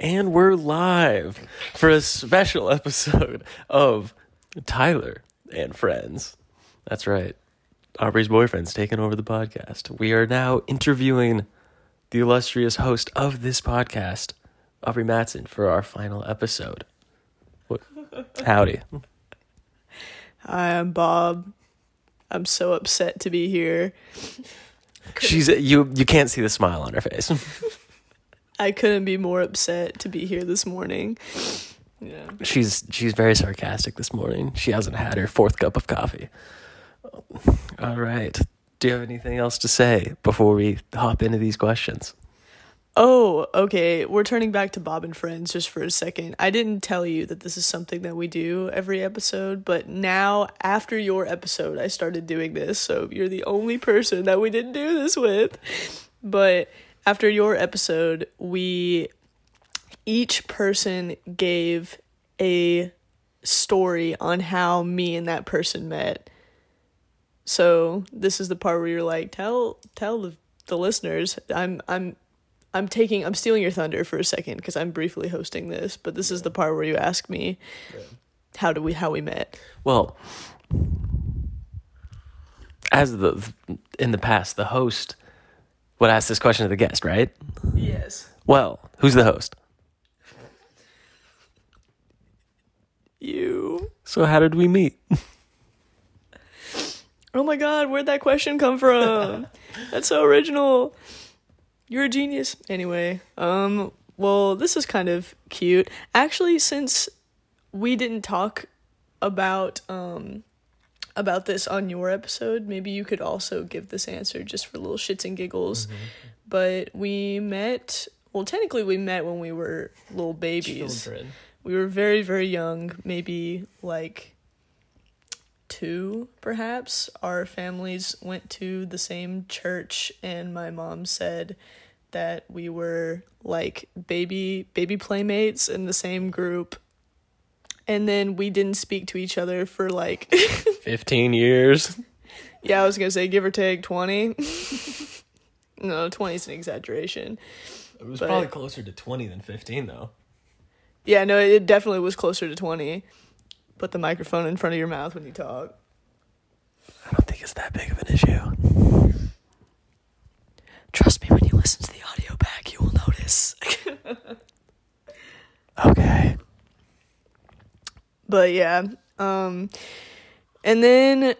And we're live for a special episode of Tyler and Friends. That's right. Aubrey's boyfriend's taking over the podcast. We are now interviewing the illustrious host of this podcast, Aubrey Matson, for our final episode. What? Howdy. Hi, I'm Bob. I'm so upset to be here. She's you you can't see the smile on her face. I couldn't be more upset to be here this morning. Yeah. She's she's very sarcastic this morning. She hasn't had her fourth cup of coffee. All right. Do you have anything else to say before we hop into these questions? Oh, okay. We're turning back to Bob and Friends just for a second. I didn't tell you that this is something that we do every episode, but now, after your episode, I started doing this. So you're the only person that we didn't do this with. But after your episode, we each person gave a story on how me and that person met. So this is the part where you're like, tell tell the, the listeners. I'm I'm I'm taking I'm stealing your thunder for a second because I'm briefly hosting this, but this is the part where you ask me how do we how we met. Well, as the in the past, the host would ask this question to the guest, right? Yes. Well, who's the host? You. So how did we meet? Oh my god, where'd that question come from? That's so original. You're a genius. Anyway, um well, this is kind of cute. Actually, since we didn't talk about um about this on your episode, maybe you could also give this answer just for little shits and giggles. Mm-hmm. But we met well, technically we met when we were little babies. We were very, very young, maybe like two, perhaps. Our families went to the same church, and my mom said that we were like baby baby playmates in the same group. And then we didn't speak to each other for like Fifteen years. yeah, I was gonna say give or take twenty. no, twenty is an exaggeration. It was But- probably closer to twenty than fifteen, though. Yeah, no, it definitely was closer to twenty. Put the microphone in front of your mouth when you talk. I don't think it's that big of an issue. Trust me, when you listen to the audio back, you will notice. Okay. But yeah, um, and then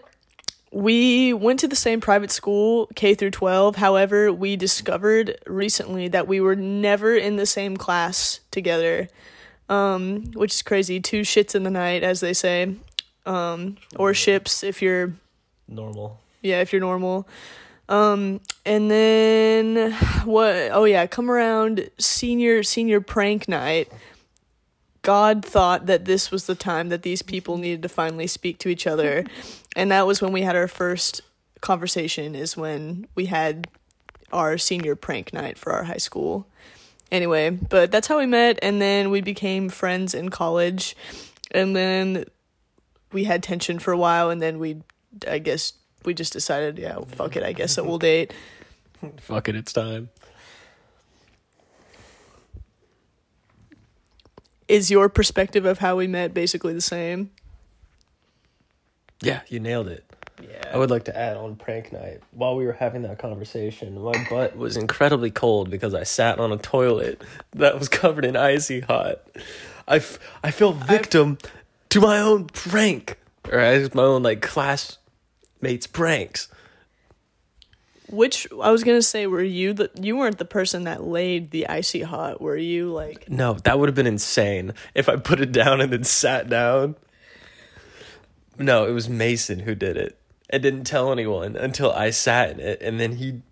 we went to the same private school, K through twelve. However, we discovered recently that we were never in the same class together, um, which is crazy. Two shits in the night, as they say, um, or ships if you're Normal. yeah, if you're normal. Um, and then what? Oh yeah, come around senior senior prank night. God thought that this was the time that these people needed to finally speak to each other, and that was when we had our first conversation. Is when we had our senior prank night for our high school. Anyway, but that's how we met, and then we became friends in college, and then we had tension for a while, and then we, I guess, we just decided, yeah, fuck it, I guess that we'll date. Fuck it, it's time. Is your perspective of how we met basically the same? Yeah, you nailed it. Yeah. I would like to add on prank night. While we were having that conversation, my butt was incredibly cold because I sat on a toilet that was covered in icy hot. I, f- I fell victim to my own prank, or as my own like classmates' pranks. Which I was gonna say, were you the you weren't the person that laid the icy hot? Were you like? No, that would have been insane if I put it down and then sat down. No, it was Mason who did it and didn't tell anyone until I sat in it, and then he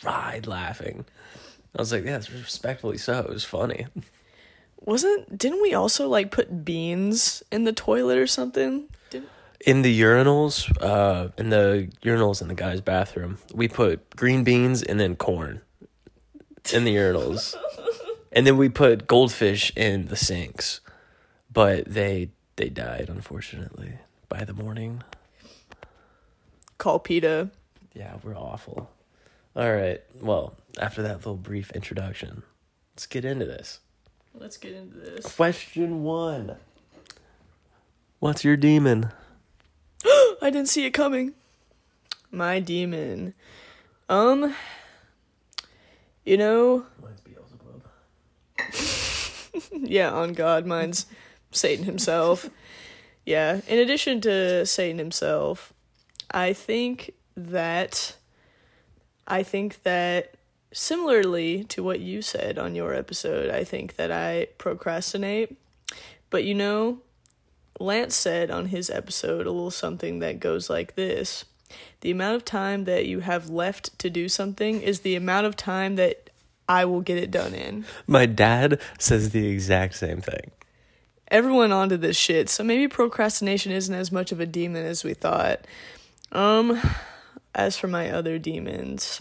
cried laughing. I was like, "Yeah, it's respectfully so. It was funny." Wasn't didn't we also like put beans in the toilet or something? Didn't, In the urinals, uh, in the urinals in the guy's bathroom, we put green beans and then corn in the urinals, and then we put goldfish in the sinks, but they they died unfortunately by the morning. call PETA. Yeah, we're awful. All right. Well, after that little brief introduction, let's get into this. Let's get into this. Question one. What's your demon? I didn't see it coming. My demon. Um you know, Mine's Beelzebub. yeah, on God, mine's Satan himself. Yeah, in addition to Satan himself, I think that I think that similarly to what you said on your episode, I think that I procrastinate. But you know, Lance said on his episode a little something that goes like this. The amount of time that you have left to do something is the amount of time that I will get it done in. My dad says the exact same thing. everyone onto this shit. So maybe procrastination isn't as much of a demon as we thought. Um as for my other demons,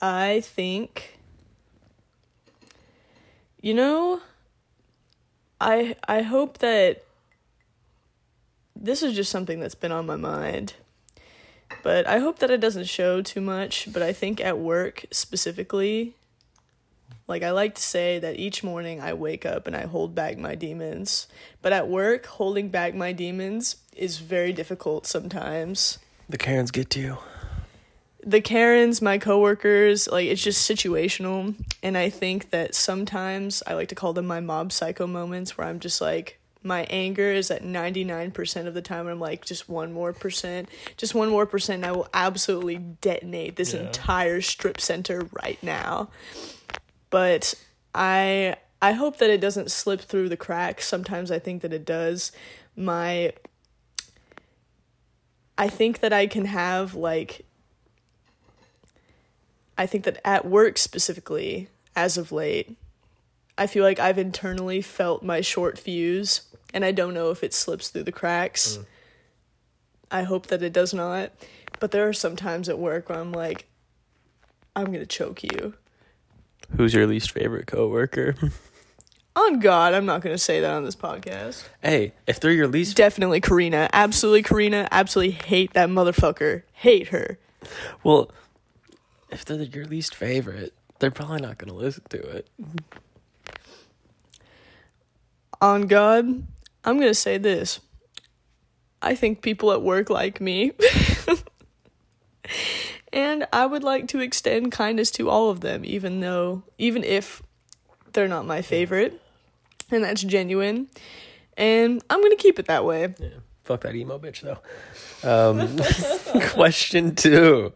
I think you know I I hope that this is just something that's been on my mind. But I hope that it doesn't show too much, but I think at work specifically like I like to say that each morning I wake up and I hold back my demons. But at work, holding back my demons is very difficult sometimes. The Karens get to you. The Karens, my coworkers, like it's just situational and I think that sometimes I like to call them my mob psycho moments where I'm just like my anger is at 99% of the time and I'm like just one more percent, just one more percent and I will absolutely detonate this Yeah. entire strip center right now but I I hope that it doesn't slip through the cracks. Sometimes I think that it does. My I think that I can have like I think that at work specifically as of late I feel like I've internally felt my short fuse and I don't know if it slips through the cracks. Mm. I hope that it does not. But there are some times at work where I'm like I'm going to choke you. Who's your least favorite coworker? On God, I'm not going to say that on this podcast. hey, if they're your least Definitely Karina. Absolutely Karina. Absolutely hate that motherfucker. Hate her. well, if they're your least favorite, they're probably not going to listen to it. On God, I'm going to say this. I think people at work like me. and I would like to extend kindness to all of them, even though, even if they're not my favorite. And that's genuine. And I'm going to keep it that way. Yeah. Fuck that emo bitch though. Um, question two.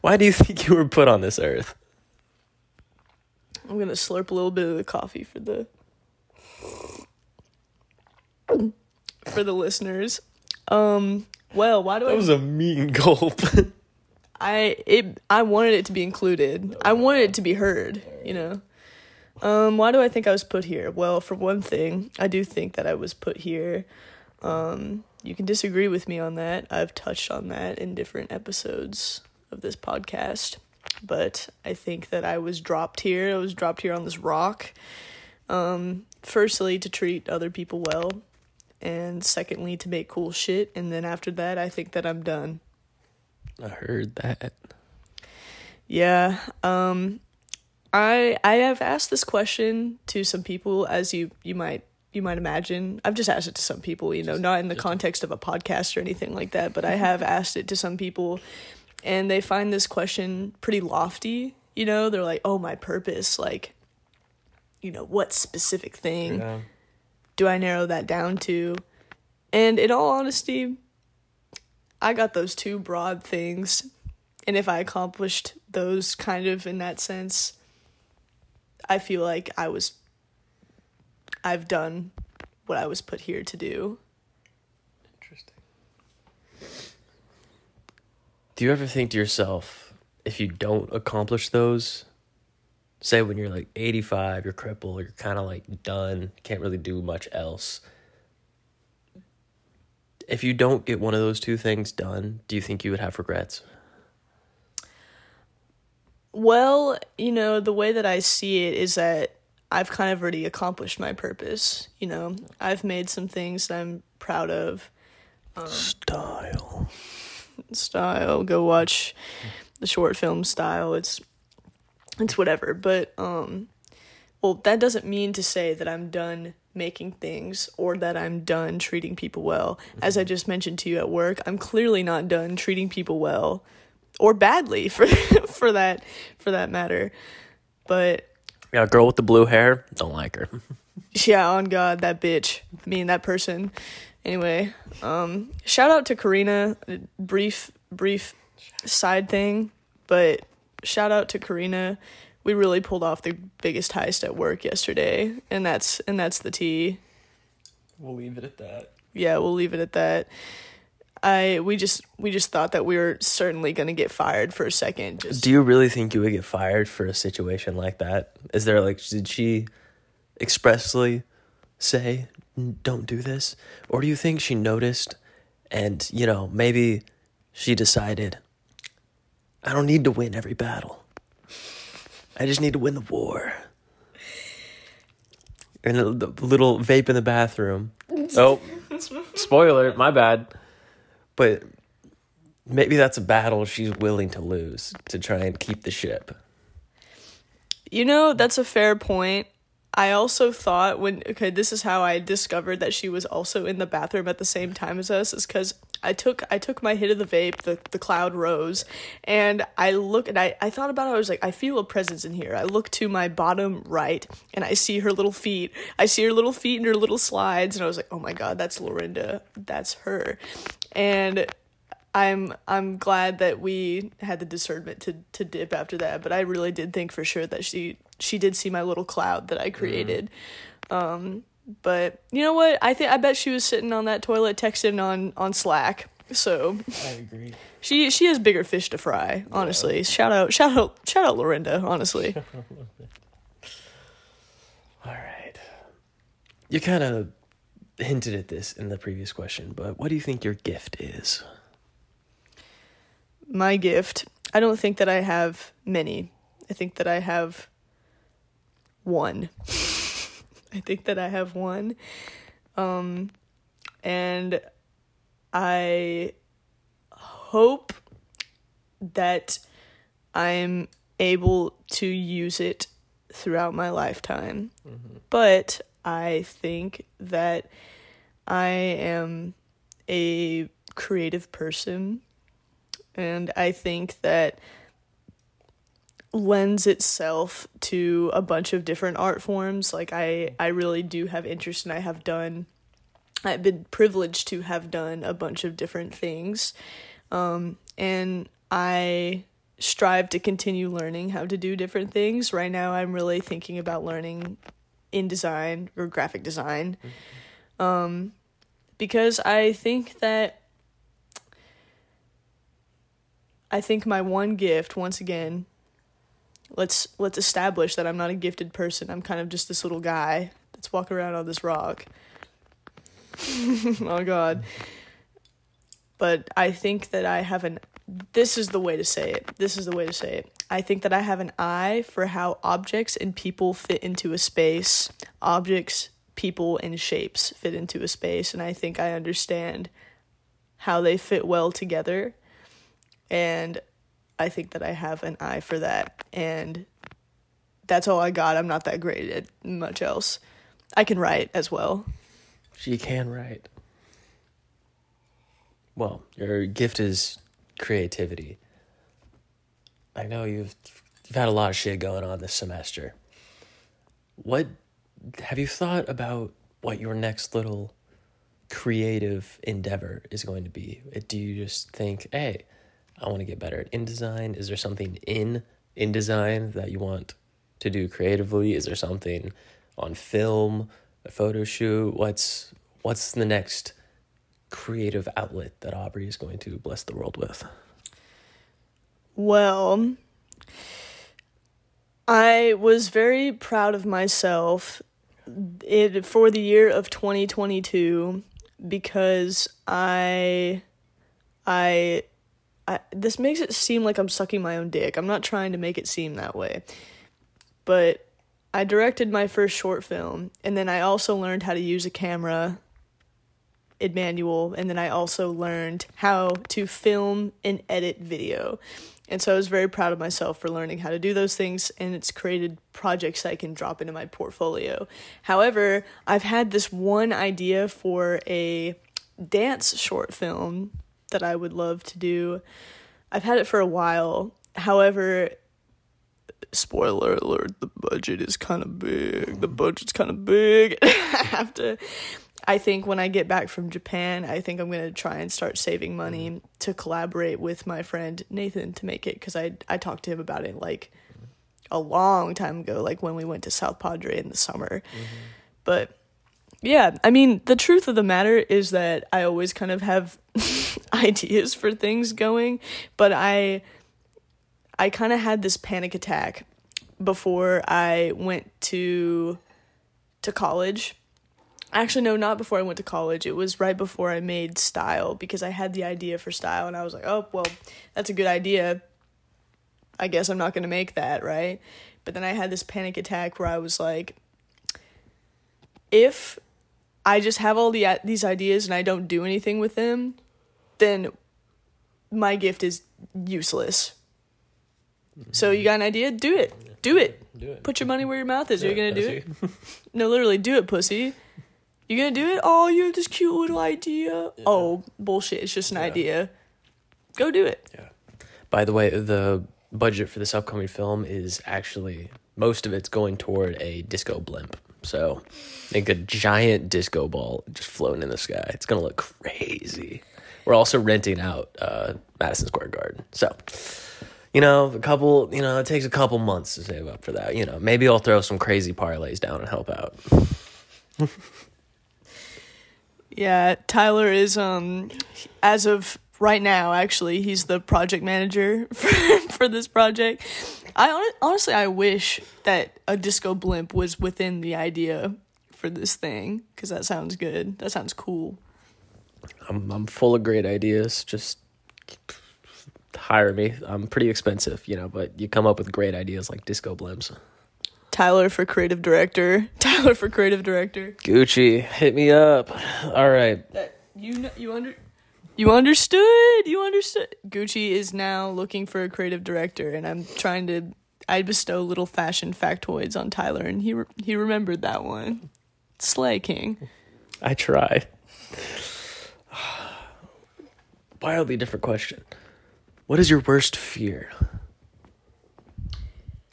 Why do you think you were put on this earth? I'm gonna slurp a little bit of the coffee for the for the listeners. Um, well, why do That I? was a mean gulp. I it I wanted it to be included. I wanted it to be heard. You know. Um, why do I think I was put here? Well, for one thing, I do think that I was put here. Um, you can disagree with me on that. I've touched on that in different episodes of this podcast. But I think that I was dropped here. I was dropped here on this rock. Um, firstly, to treat other people well. And secondly, to make cool shit. And then after that, I think that I'm done. I heard that. Yeah. Um I I have asked this question to some people as you you might you might imagine. I've just asked it to some people, you know, not in the context of a podcast or anything like that, but I have asked it to some people and they find this question pretty lofty, you know? They're like, "Oh, my purpose, like you know, what specific thing Yeah. do I narrow that down to?" And in all honesty, I got those two broad things. And if I accomplished those kind of in that sense, I feel like I was I've done what I was put here to do. Do you ever think to yourself, if you don't accomplish those, say when you're like 85, you're crippled, you're kind of like done, can't really do much else. If you don't get one of those two things done, do you think you would have regrets? Well, you know, the way that I see it is that I've kind of already accomplished my purpose. You know, I've made some things that I'm proud of. Um, Style. Style, go watch the short film style. It's it's whatever, but um well, that doesn't mean to say that I'm done making things or that I'm done treating people well. As I just mentioned to you at work, I'm clearly not done treating people well or badly for for that for that matter. But Yeah, girl with the blue hair, don't like her. yeah, on God, that bitch. Me and that person. Anyway, um, shout out to Karina. Brief, brief side thing, but shout out to Karina. We really pulled off the biggest heist at work yesterday, and that's and that's the tea. We'll leave it at that. Yeah, we'll leave it at that. I we just we just thought that we were certainly gonna get fired for a second. Just Do you really think you would get fired for a situation like that? Is there like did she expressly say don't do this or do you think she noticed and you know maybe she decided I don't need to win every battle. I just need to win the war. And the the little vape in the bathroom. Oh, spoiler, my bad. But maybe that's a battle she's willing to lose to try and keep the ship. You know, that's a fair point. I also thought when okay, this is how I discovered that she was also in the bathroom at the same time as us is cuz I took I took my hit of the vape, the the cloud rose, and I look and I I thought about it, I was like I feel a presence in here. I look to my bottom right and I see her little feet. I see her little feet and her little slides and I was like, "Oh my god, that's Lorinda. That's her." And I'm I'm glad that we had the discernment to to dip after that, but I really did think for sure that she she did see my little cloud that I created. Um, but you know what? I think I bet she was sitting on that toilet texting on on Slack. So I agree. she she has bigger fish to fry. Honestly, shout out shout out shout out Lorinda. Honestly, All right. You kind of hinted at this in the previous question, but what do you think your gift is? my gift. I don't think that I have many. I think that I have one. I think that I have one. Um and I hope that I'm able to use it throughout my lifetime. But I think that I am a creative person and I think that lends itself to a bunch of different art forms. Like I I really do have interest and I have done I've been privileged to have done a bunch of different things. Um and I strive to continue learning how to do different things. Right now I'm really thinking about learning InDesign or graphic design. Um because I think that I think my one gift, once again, let's let's establish that I'm not a gifted person. I'm kind of just this little guy that's walking around on this rock. oh god. But I think that I have an this is the way to say it. This is the way to say it. I think that I have an eye for how objects and people fit into a space. Objects, people, and shapes fit into a space, and I think I understand how they fit well together and I think that I have an eye for that and that's all I got. I'm not that great at much else. I can write as well. She can write. Well, your gift is creativity. I know you've you've had a lot of shit going on this semester. What have you thought about what your next little creative endeavor is going to be? Do you just think, "Hey, I want to get better at InDesign"? Is there something in InDesign that you want to do creatively? Is there something on film, a photo shoot? What's what's the next creative outlet that Aubrey is going to bless the world with? Well, I was very proud of myself it for the year of 2022 because I I I this makes it seem like I'm sucking my own dick. I'm not trying to make it seem that way. But I directed my first short film and then I also learned how to use a camera in manual and then I also learned how to film and edit video. And so I was very proud of myself for learning how to do those things, and it's created projects I can drop into my portfolio. However, I've had this one idea for a dance short film that I would love to do. I've had it for a while. However, spoiler alert, the budget is kind of big. The budget's kind of big. I have to I think when I get back from Japan, I think I'm going to try and start saving money mm-hmm. to collaborate with my friend Nathan to make it cuz I I talked to him about it like a long time ago like when we went to South Padre in the summer. Mm-hmm. But yeah, I mean, the truth of the matter is that I always kind of have ideas for things going, but I I kind of had this panic attack before I went to to college. Actually, no, not before I went to college. It was right before I made style because I had the idea for style and I was like, "Oh, well, that's a good idea. I guess I'm not going to make that, right?" But then I had this panic attack where I was like, if I just have all the uh, these ideas and I don't do anything with them, then my gift is useless. Mm-hmm. So you got an idea? Do it. Do it. Do it. Put your money where your mouth is. Are you gonna do it? No, literally, do it, pussy. You gonna do it? Oh, you have this cute little idea. Oh, bullshit! It's just an Yeah. idea. Go do it. Yeah. By the way, the budget for this upcoming film is actually most of it's going toward a disco blimp. So, think a giant disco ball just floating in the sky. It's gonna look crazy. We're also renting out uh, Madison Square Garden. So, you know, a couple. You know, it takes a couple months to save up for that. You know, maybe I'll throw some crazy parlays down and help out. Yeah, Tyler is um as of right now actually he's the project manager for, for this project. I hon- honestly I wish that a disco blimp was within the idea for this thing cuz that sounds good. That sounds cool. I'm I'm full of great ideas. Just hire me. I'm pretty expensive, you know, but you come up with great ideas like disco blimps. Tyler for creative director. Tyler for creative director. Gucci, hit me up. All right. That you kn- you under you understood. You understood. Gucci is now looking for a creative director, and I'm trying to. I bestow little fashion factoids on Tyler, and he re- he remembered that one. Slay King. I try. Wildly different question. What is your worst fear?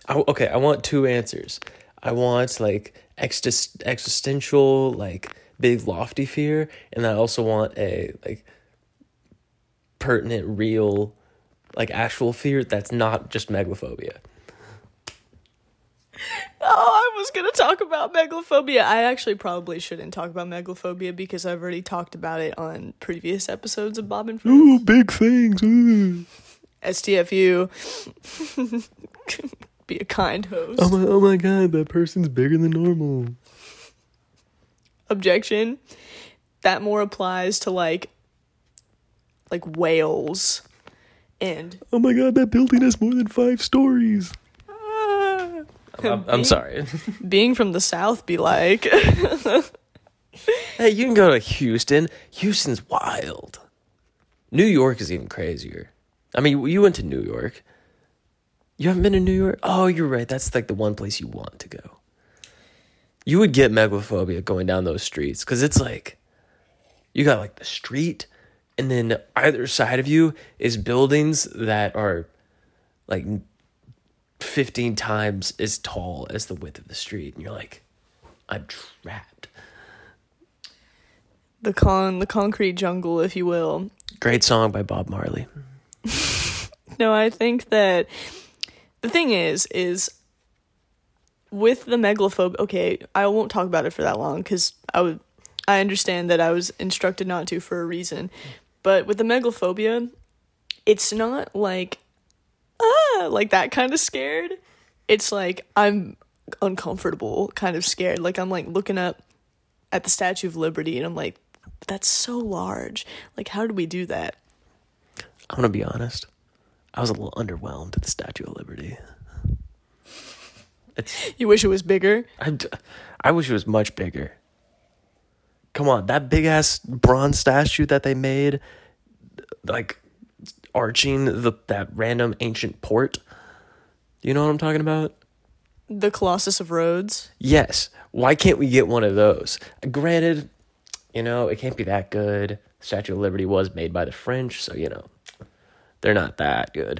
I, okay, I want two answers. I want like exist- existential, like big lofty fear, and I also want a like pertinent, real, like actual fear that's not just megalophobia. Oh, I was gonna talk about megalophobia. I actually probably shouldn't talk about megalophobia because I've already talked about it on previous episodes of Bob and Friends. Ooh, big things. Ooh. STFU. Be a kind host. Oh my, oh my god, that person's bigger than normal. objection that more applies to like like whales and Oh my god, that building has more than five stories. ah, I'm, I'm sorry. being from the south be like hey, you can go to Houston. Houston's wild. New York is even crazier. I mean, you went to New York. You haven't been to New York? Oh, you're right. That's like the one place you want to go. You would get megalophobia going down those streets because it's like you got like the street, and then either side of you is buildings that are like 15 times as tall as the width of the street. And you're like, I'm trapped. the con the concrete jungle if you will Great song by Bob Marley. no i think that the thing is is with the megalophobia okay i won't talk about it for that long because i would i understand that i was instructed not to for a reason but with the megalophobia it's not like ah like that kind of scared it's like i'm uncomfortable kind of scared like i'm like looking up at the statue of liberty and i'm like that's so large like how did we do that I'm gonna be honest. I was a little underwhelmed at the Statue of Liberty. It's you wish it was bigger I, I wish it was much bigger. Come on, that big ass bronze statue that they made, like arching the that random ancient port. You know what I'm talking about? The Colossus of Rhodes. Yes. Why can't we get one of those? Granted, you know, it can't be that good. Statue of Liberty was made by the French, so you know, they're not that good.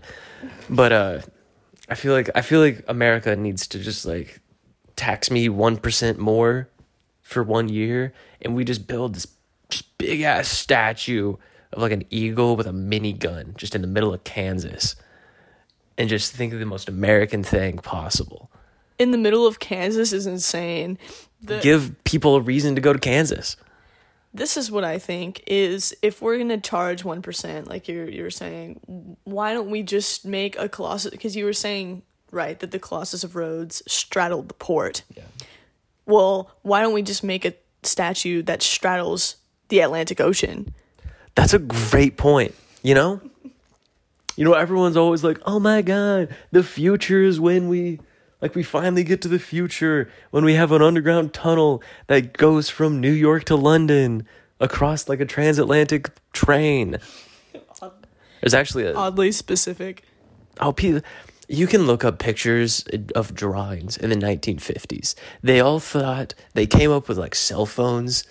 But uh I feel like I feel like America needs to just like tax me 1% more for one year and we just build this big ass statue of like an eagle with a minigun just in the middle of Kansas and just think of the most American thing possible. In the middle of Kansas is insane. The, Give people a reason to go to Kansas. this is what I think is if we're gonna charge one percent, like you're you're saying, why don't we just make a Colossus? Because you were saying right that the Colossus of Rhodes straddled the port. Yeah. Well, why don't we just make a statue that straddles the Atlantic Ocean? That's a great point. You know? You know, everyone's always like, oh my God, the future is when we, like, we finally get to the future when we have an underground tunnel that goes from New York to London across like a transatlantic train. There's actually a, Oddly specific. Oh, you can look up pictures of drawings in the 1950s. They all thought they came up with like cell phones,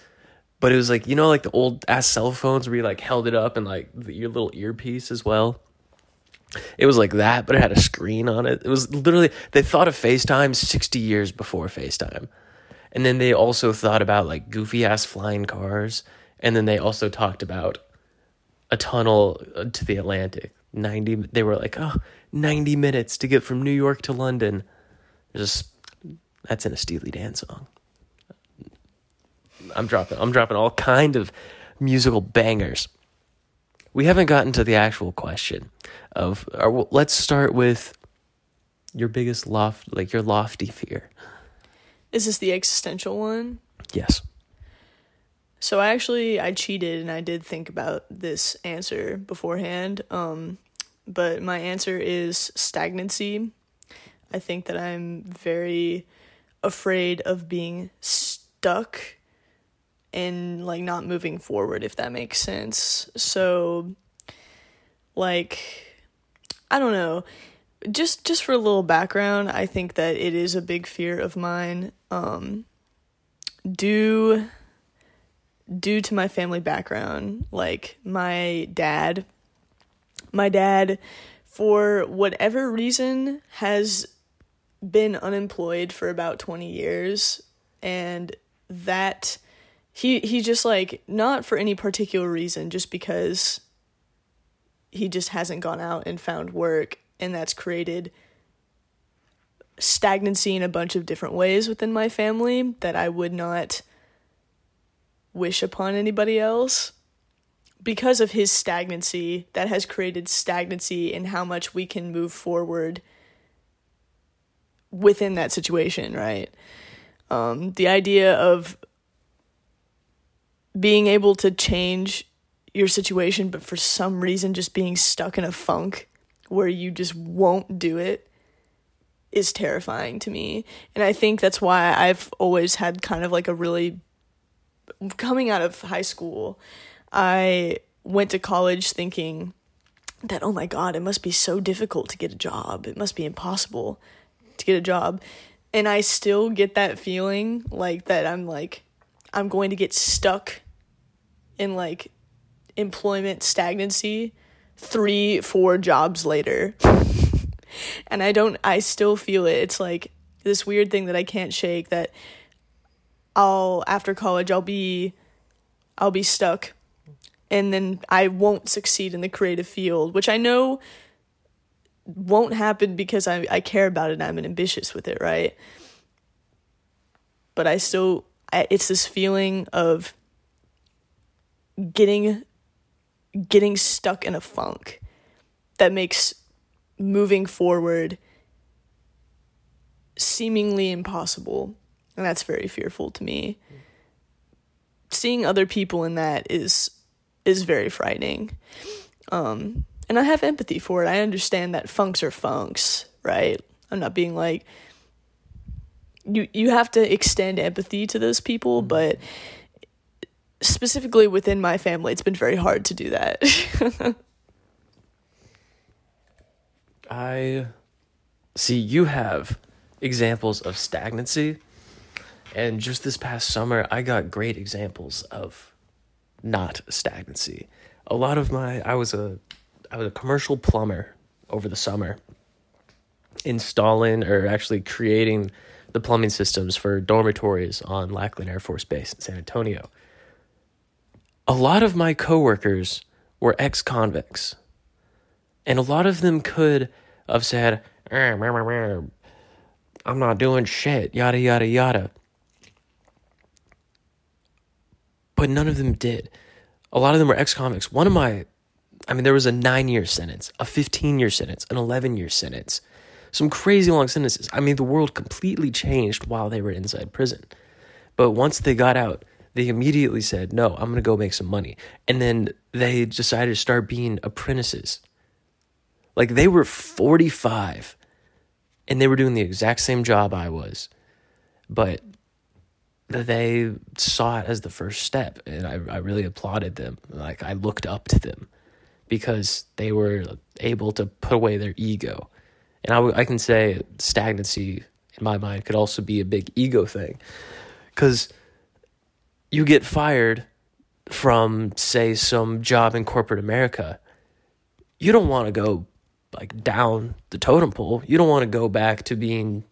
but it was like you know like the old ass cell phones where you like held it up and like your little earpiece as well. It was like that, but it had a screen on it. It was literally they thought of FaceTime 60 years before FaceTime. And then they also thought about like goofy ass flying cars, and then they also talked about a tunnel uh, to the Atlantic. 90 they were like, "Oh, 90 minutes to get from New York to London." Just that's in a Steely Dan song. I'm dropping I'm dropping all kind of musical bangers. We haven't gotten to the actual question of or, let's start with your biggest loft like your lofty fear. Is this the existential one? Yes. So I actually I cheated and I did think about this answer beforehand. Um but my answer is stagnancy. I think that I'm very afraid of being stuck and like not moving forward if that makes sense. So like I don't know. Just just for a little background, I think that it is a big fear of mine. Um due due to my family background, like my dad, my dad, for whatever reason, has been unemployed for about 20 years. And that he, he just like, not for any particular reason, just because he just hasn't gone out and found work. And that's created stagnancy in a bunch of different ways within my family that I would not wish upon anybody else because of his stagnancy that has created stagnancy in how much we can move forward within that situation right? Um, the idea of being able to change your situation but for some reason just being stuck in a funk where you just won't do it is terrifying to me. And i think that's why i've always had kind of like a really coming out of high school, I went to college thinking that, oh my God, it must be so difficult to get a job. It must be impossible to get a job. And I still get that feeling like that I'm like, I'm going to get stuck in like employment stagnancy three, four jobs later. and I don't, I still feel it. It's like this weird thing that I can't shake that I'll after college I'll be I'll be stuck and then I won't succeed in the creative field, which I know won't happen because I, I care about it and I'm ambitious with it, right? But I still I, it's this feeling of getting getting stuck in a funk that makes moving forward seemingly impossible and that's very fearful to me. Seeing other people in that is is very frightening. Um and i have empathy for it. I understand that funks are funks right? I'm not being like you you have to extend empathy to those people but specifically within my family it's been very hard to do that. I see you have examples of stagnancy. And just this past summer, I got great examples of not stagnancy. A lot of my I was a I was a commercial plumber over the summer installing or actually creating the plumbing systems for dormitories on Lackland Air Force Base in San Antonio. A lot of my coworkers were ex-convicts. And a lot of them could have said, eh, I'm not doing shit, yada, yada, yada. But none of them did. A lot of them were ex convicts. One of my, I mean, there was a nine year sentence, a 15 year sentence, an 11 year sentence, some crazy long sentences. I mean, the world completely changed while they were inside prison. But once they got out, they immediately said, No, I'm going to go make some money. And then they decided to start being apprentices. Like they were 45 and they were doing the exact same job I was, but they saw it as the first step. And I, I really applauded them. Like I looked up to them because they were able to put away their ego. And I, I can say stagnancy in my mind could also be a big ego thing because you get fired from, say, some job in corporate America. You don't want to go like down the totem pole. You don't want to go back to being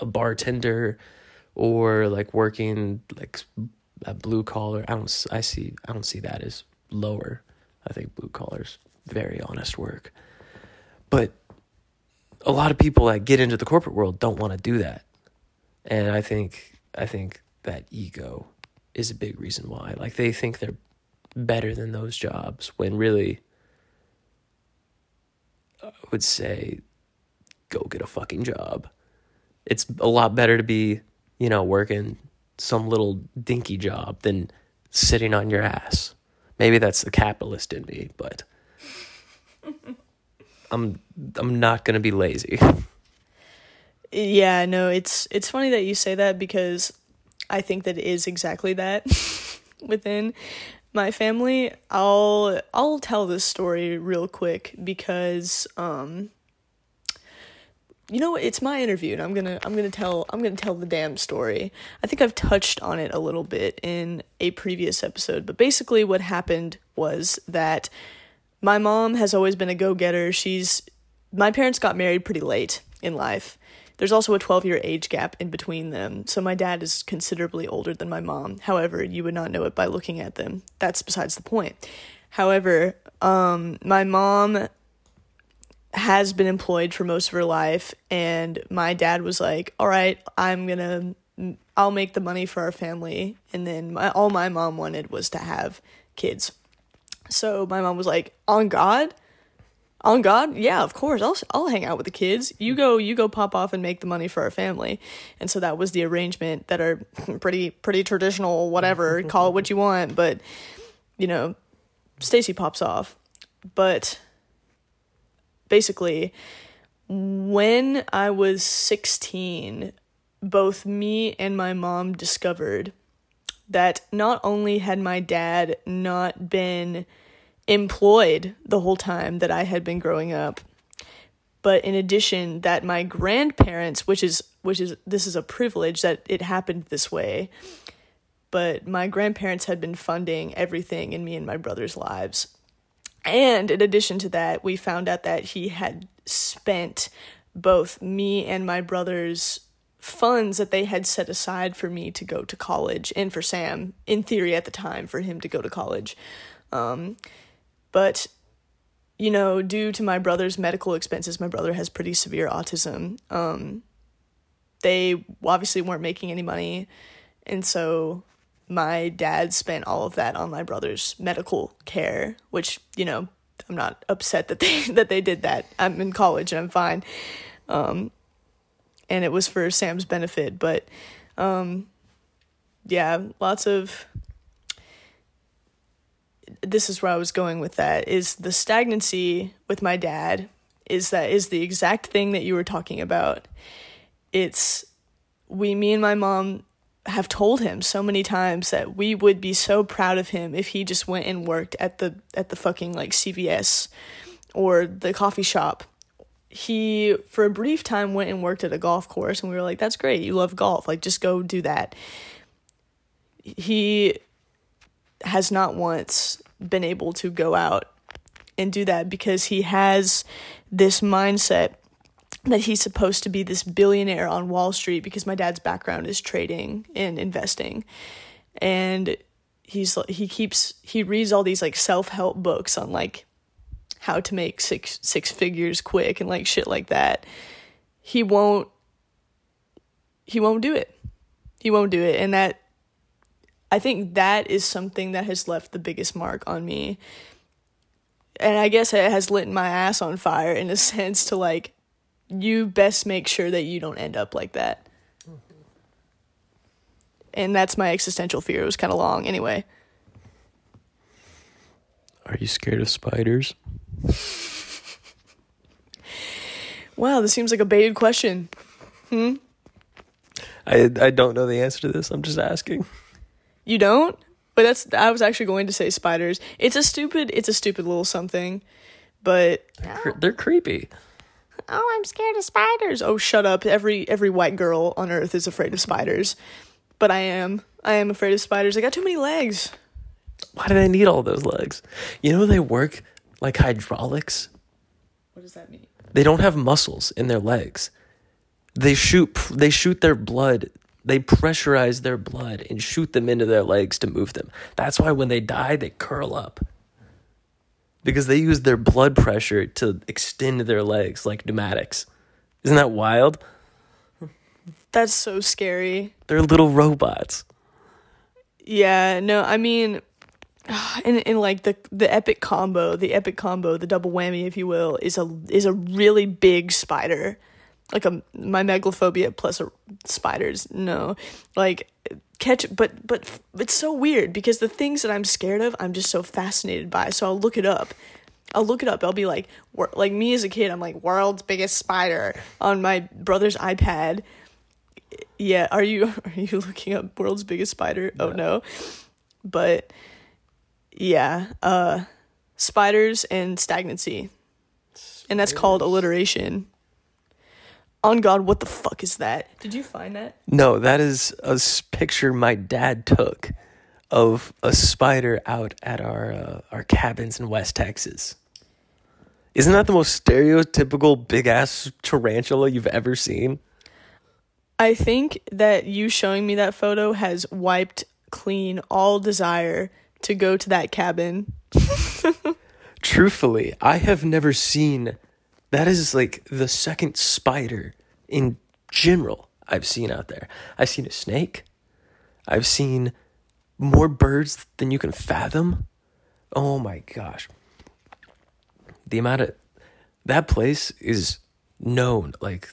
a bartender or like working like a blue collar. I don't I see I don't see that as lower. I think blue collars very honest work. But a lot of people that get into the corporate world don't want to do that. And I think I think that ego is a big reason why. Like they think they're better than those jobs when really I would say go get a fucking job. It's a lot better to be, you know, working some little dinky job than sitting on your ass. Maybe that's the capitalist in me, but I'm I'm not going to be lazy. Yeah, no, it's it's funny that you say that because I think that it is exactly that within my family. I'll I'll tell this story real quick because um you know what, it's my interview and I'm to I'm to tell I'm to tell the damn story. I think I've touched on it a little bit in a previous episode, but basically what happened was that my mom has always been a go-getter. She's my parents got married pretty late in life. There's also a 12 year age gap in between them, so my dad is considerably older than my mom. However, you would not know it by looking at them. That's besides the point. However, um, my mom has been employed for most of her life, and my dad was like, All right, I'm gonna, I'll make the money for our family. And then my, all my mom wanted was to have kids. So my mom was like, On God? on God, yeah, of course, I'll I'll hang out with the kids. You go, you go, pop off and make the money for our family. And so that was the arrangement that are pretty pretty traditional, whatever, call it what you want. But you know, Stacy pops off. But basically, when I was sixteen, both me and my mom discovered that not only had my dad not been employed the whole time that I had been growing up. But in addition, that my grandparents, which is which is this is a privilege that it happened this way, but my grandparents had been funding everything in me and my brother's lives. And in addition to that, we found out that he had spent both me and my brother's funds that they had set aside for me to go to college and for Sam, in theory at the time, for him to go to college. Um, but, you know, due to my brother's medical expenses, my brother has pretty severe autism. Um, they obviously weren't making any money. And so my dad spent all of that on my brother's medical care, which, you know, I'm not upset that they that they did that. I'm in college and I'm fine. Um, and it was for Sam's benefit, but um, yeah, lots of this is where I was going with that is the stagnancy with my dad is that is the exact thing that you were talking about. It's we me and my mom have told him so many times that we would be so proud of him if he just went and worked at the at the fucking like CVS or the coffee shop. He for a brief time went and worked at a golf course and we were like that's great. You love golf. Like just go do that. He has not once been able to go out and do that because he has this mindset that he's supposed to be this billionaire on Wall Street because my dad's background is trading and investing. And he's he keeps he reads all these like self-help books on like how to make six six figures quick and like shit like that. He won't he won't do it. He won't do it and that I think that is something that has left the biggest mark on me. And I guess it has lit my ass on fire in a sense to like you best make sure that you don't end up like that. And that's my existential fear. It was kind of long anyway. Are you scared of spiders? Wow, this seems like a baited question. Hmm? I I don't know the answer to this. I'm just asking. You don't? But that's I was actually going to say spiders. It's a stupid it's a stupid little something. But Cre- They're creepy. Oh, I'm scared of spiders. Oh, shut up. Every every white girl on earth is afraid of spiders. But I am. I am afraid of spiders. They got too many legs. Why do they need all those legs? You know they work like hydraulics. What does that mean? They don't have muscles in their legs. They shoot they shoot their blood. They pressurize their blood and shoot them into their legs to move them. That's why when they die they curl up. Because they use their blood pressure to extend their legs like pneumatics. Isn't that wild? That's so scary. They're little robots. Yeah, no, I mean, in in like the the epic combo, the epic combo, the double whammy, if you will, is a is a really big spider, like a my megalophobia plus a spiders. No, like catch, but but it's so weird because the things that I'm scared of, I'm just so fascinated by. So I'll look it up. I'll look it up. I'll be like, wor- like me as a kid, I'm like world's biggest spider on my brother's iPad. Yeah, are you are you looking up world's biggest spider? Oh no. But yeah, uh spiders and stagnancy. And that's called alliteration. On God, what the fuck is that? Did you find that? No, that is a picture my dad took of a spider out at our uh, our cabins in West Texas. Isn't that the most stereotypical big ass tarantula you've ever seen? I think that you showing me that photo has wiped clean all desire to go to that cabin. Truthfully, I have never seen that is like the second spider in general I've seen out there. I've seen a snake. I've seen more birds than you can fathom. Oh my gosh. The amount of that place is known like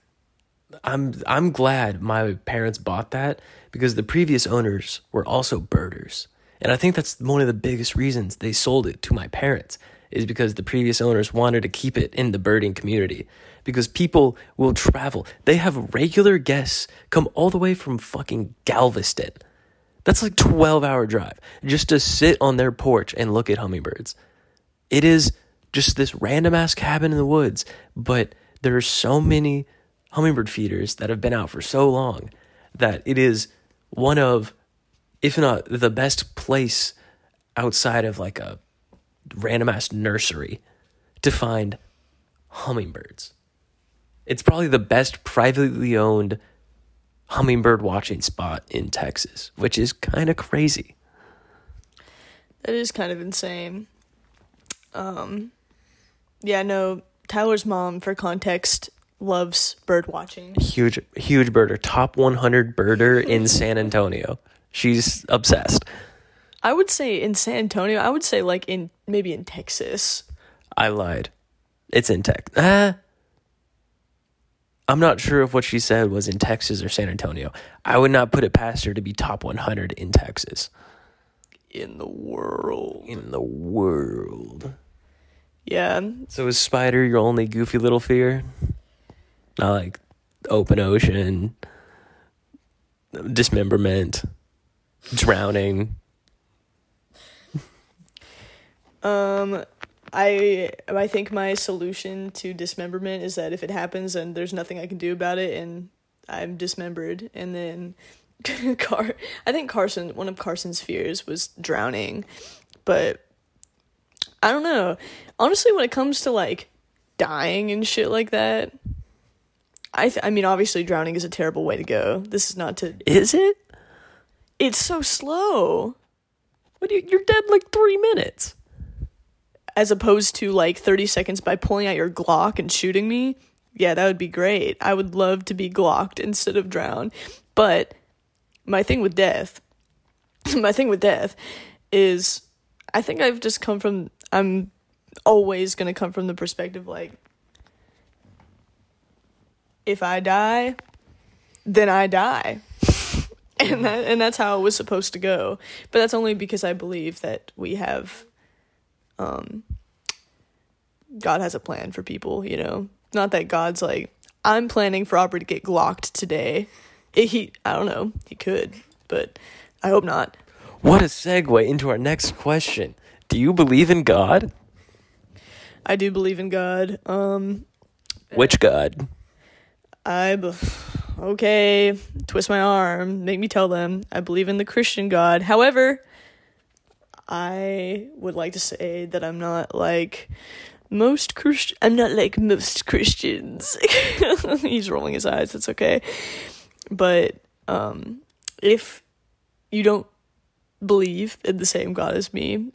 I'm I'm glad my parents bought that because the previous owners were also birders. And I think that's one of the biggest reasons they sold it to my parents is because the previous owners wanted to keep it in the birding community because people will travel. They have regular guests come all the way from fucking Galveston. That's like 12 hour drive just to sit on their porch and look at hummingbirds. It is just this random ass cabin in the woods, but there are so many hummingbird feeders that have been out for so long that it is one of, if not the best place outside of like a random ass nursery to find hummingbirds. It's probably the best privately owned hummingbird watching spot in Texas, which is kind of crazy. That is kind of insane. Um yeah, no, Tyler's mom for context loves bird watching. Huge, huge birder, top 100 birder in San Antonio. She's obsessed. I would say in San Antonio, I would say like in maybe in Texas. I lied. It's in Tex. Ah. I'm not sure if what she said was in Texas or San Antonio. I would not put it past her to be top 100 in Texas. in the world. In the world. Yeah. So is spider your only goofy little fear? Not like open ocean, dismemberment, drowning. Um I I think my solution to dismemberment is that if it happens and there's nothing I can do about it and I'm dismembered and then Car I think Carson one of Carson's fears was drowning. But I don't know. Honestly when it comes to like dying and shit like that, I th- I mean obviously drowning is a terrible way to go. This is not to Is it? It's so slow What do you, you're dead like three minutes. As opposed to like 30 seconds by pulling out your Glock and shooting me. Yeah, that would be great. I would love to be Glocked instead of drowned. But my thing with death, my thing with death is I think I've just come from I'm always going to come from the perspective like if I die, then I die. and that and that's how it was supposed to go. But that's only because I believe that we have um God has a plan for people, you know. Not that God's like I'm planning for Aubrey to get glocked today. It, he I don't know, he could, but I hope not. What a segue into our next question. Do you believe in God? I do believe in God. Um Which God? I be- okay, twist my arm, make me tell them I believe in the Christian God. However, I would like to say that I'm not like most Christian. I'm not like most Christians. He's rolling his eyes. It's okay, but um, if you don't believe in the same God as me,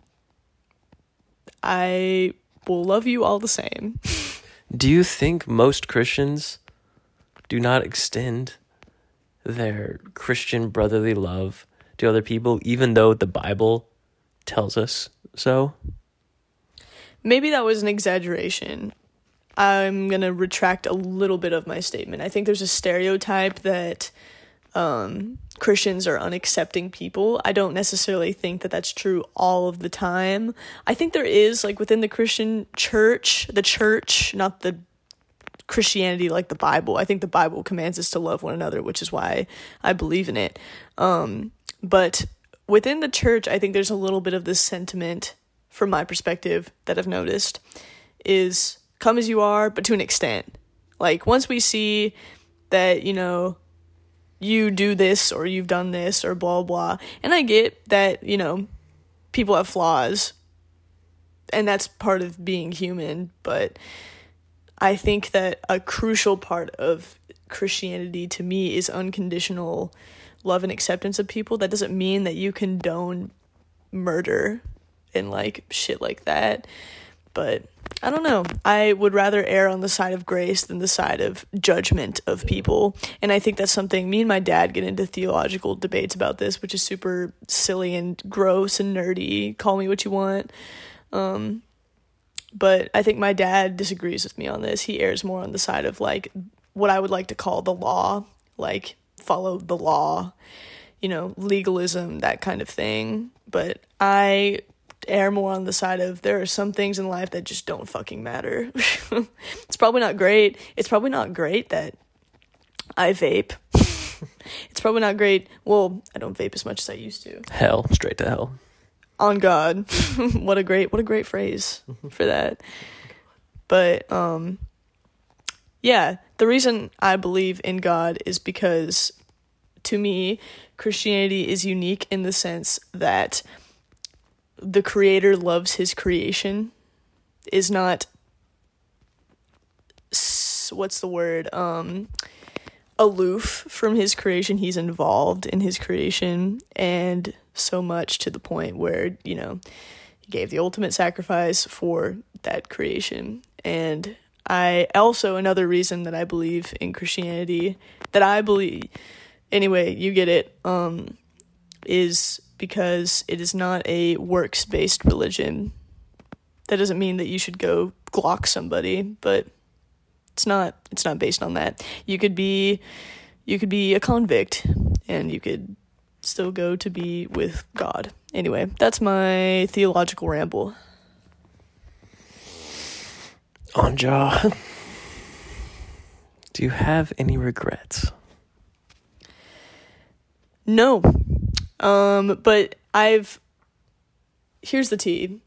I will love you all the same. Do you think most Christians do not extend their Christian brotherly love to other people, even though the Bible tells us so? maybe that was an exaggeration. I'm gonna retract a little bit of my statement. I think there's a stereotype that um, Christians are unaccepting people. I don't necessarily think that that's true all of the time. I think there is, like, within the Christian church, the church, not the Christianity like the Bible. I think the Bible commands us to love one another, which is why I believe in it. Um, but within the church, I think there's a little bit of this sentiment, from my perspective, that I've noticed is come as you are, but to an extent. Like, once we see that, you know, you do this or you've done this or blah, blah, and I get that, you know, people have flaws, and that's part of being human, but I think that a crucial part of Christianity to me is unconditional love and acceptance of people. That doesn't mean that you condone murder and like shit like that. But I don't know. I would rather err on the side of grace than the side of judgment of people. And I think that's something me and my dad get into theological debates about this, which is super silly and gross and nerdy. Call me what you want. Um, but I think my dad disagrees with me on this. He errs more on the side of like what I would like to call the law, like follow the law, you know, legalism, that kind of thing. But I err more on the side of there are some things in life that just don't fucking matter. it's probably not great. It's probably not great that I vape. it's probably not great. Well, I don't vape as much as I used to Hell, straight to hell. on God. what a great what a great phrase for that. But um yeah, the reason I believe in God is because to me Christianity is unique in the sense that the creator loves his creation is not what's the word um aloof from his creation. He's involved in his creation and so much to the point where you know he gave the ultimate sacrifice for that creation. And i also another reason that i believe in christianity that i believe anyway you get it um is because it is not a works based religion. That doesn't mean that you should go glock somebody but it's not it's not based on that. You could be you could be a convict and you could still go to be with god. Anyway that's my theological ramble Anja, do you have any regrets? no um but i've here's the tea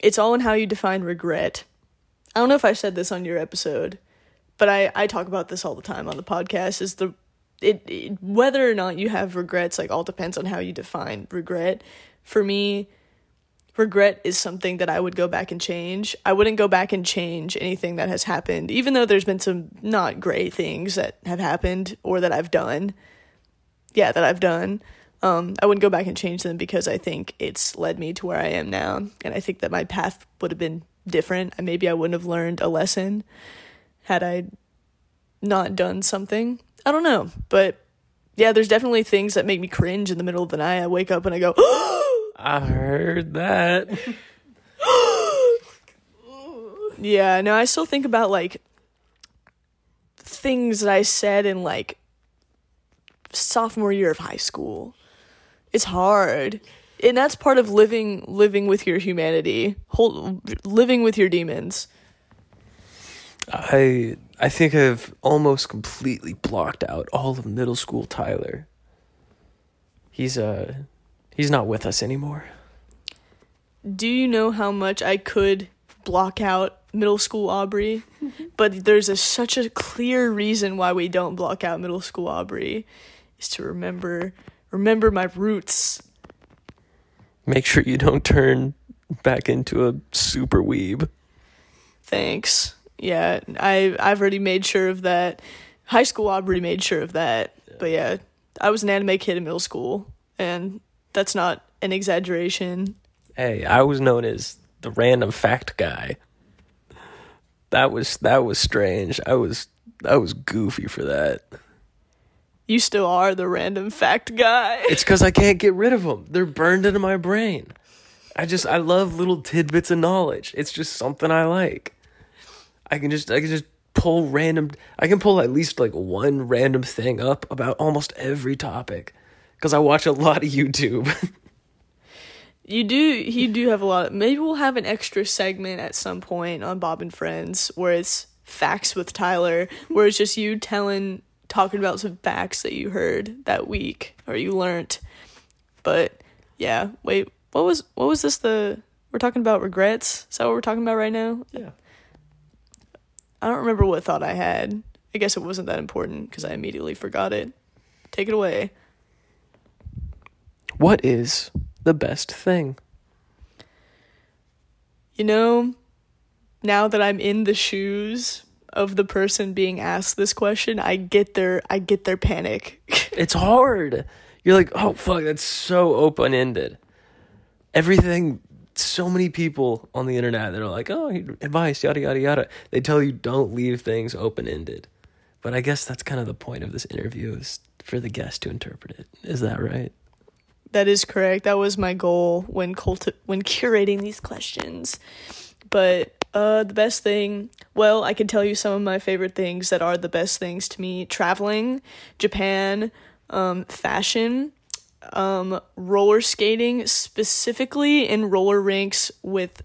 it's all in how you define regret. I don't know if I said this on your episode, but I I talk about this all the time on the podcast. Is the it, it whether or not you have regrets like all depends on how you define regret. For me, regret is something that I would go back and change. I wouldn't go back and change anything that has happened, even though there's been some not great things that have happened or that I've done. Yeah, that I've done. Um, I wouldn't go back and change them because I think it's led me to where I am now. And I think that my path would have been different. Maybe I wouldn't have learned a lesson had I not done something. I don't know. But yeah, there's definitely things that make me cringe in the middle of the night. I wake up and I go, I heard that. Yeah, no, I still think about like things that I said in like sophomore year of high school. It's hard. And that's part of living living with your humanity, whole living with your demons. I I think I've almost completely blocked out all of middle school Tyler. He's uh he's not with us anymore. Do you know how much I could block out middle school Aubrey? but there's a, such a clear reason why we don't block out middle school Aubrey is to remember remember my roots. Make sure you don't turn back into a super weeb. Thanks. Yeah, I I've already made sure of that. High school Aubrey made sure of that. But yeah, I was an anime kid in middle school, and that's not an exaggeration. Hey, I was known as the random fact guy. That was that was strange. I was I was goofy for that. You still are the random fact guy. It's because I can't get rid of them. They're burned into my brain. I just I love little tidbits of knowledge. It's just something I like. I can just I can just pull random. I can pull at least like one random thing up about almost every topic because I watch a lot of YouTube. You do you do have a lot. Of, maybe we'll have an extra segment at some point on Bob and Friends where it's facts with Tyler, where it's just you telling talking about some facts that you heard that week or you learned. But yeah, wait, what was what was this the we're talking about regrets? Is that what we're talking about right now? yeah. I don't remember what thought I had. I guess it wasn't that important because I immediately forgot it. Take it away. What is the best thing? You know, now that I'm in the shoes of the person being asked this question, I get their I get their panic. It's hard. You're like, oh fuck, that's so open ended. Everything. So many people on the internet that are like, oh, advice, yada yada yada. They tell you don't leave things open ended. But I guess that's kind of the point of this interview is for the guest to interpret it. Is that right? That is correct. That was my goal when culti- when curating these questions. But uh the best thing, well, I can tell you some of my favorite things that are the best things to me. Traveling, Japan, um fashion, um roller skating specifically in roller rinks with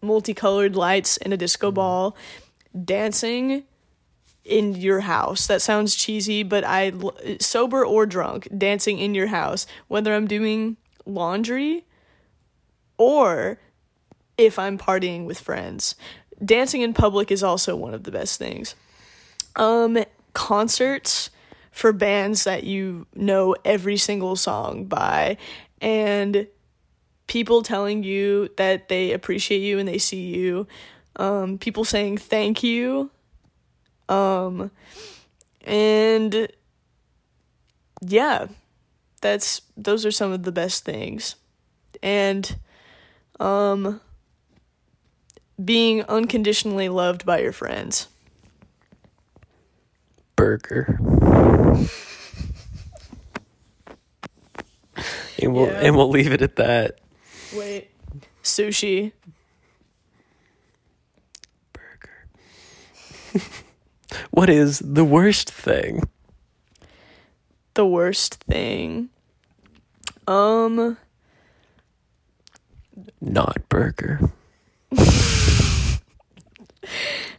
multicolored lights and a disco ball, dancing in your house. That sounds cheesy, but I sober or drunk, dancing in your house, whether I'm doing laundry or if I'm partying with friends. Dancing in public is also one of the best things. Um concerts for bands that you know every single song by and people telling you that they appreciate you and they see you. Um people saying thank you um, and yeah, that's those are some of the best things. And um being unconditionally loved by your friends. Burger. and we'll Yeah. and we'll leave it at that. Wait. Sushi. Burger. what is the worst thing? The worst thing. Um Not burger.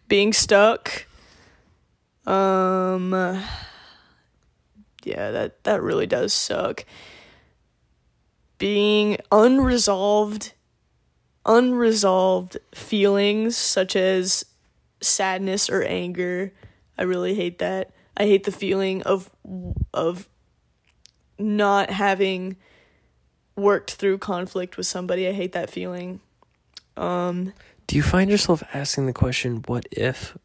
being stuck. Um yeah, that that really does suck. Being unresolved unresolved feelings such as sadness or anger. I really hate that. I hate the feeling of of not having worked through conflict with somebody. I hate that feeling. Um Do you find yourself asking the question, what if,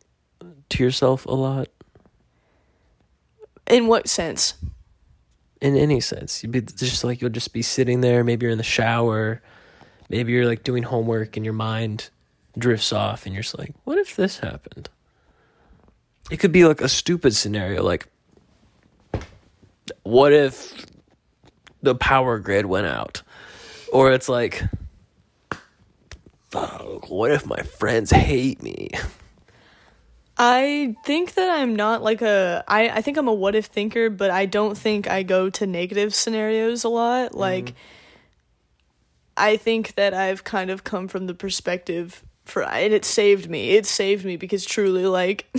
to yourself a lot? in what sense? In any sense. You'd be just like, you'll just be sitting there, maybe you're in the shower, maybe you're like doing homework and your mind drifts off and you're just like, what if this happened? It could be like a stupid scenario, like, what if the power grid went out? Or it's like, "Fuck, what if my friends hate me? I think that I'm not like a I, I think I'm a what if thinker, but I don't think I go to negative scenarios a lot. Mm-hmm. Like I think that I've kind of come from the perspective for and it saved me. It saved me because truly like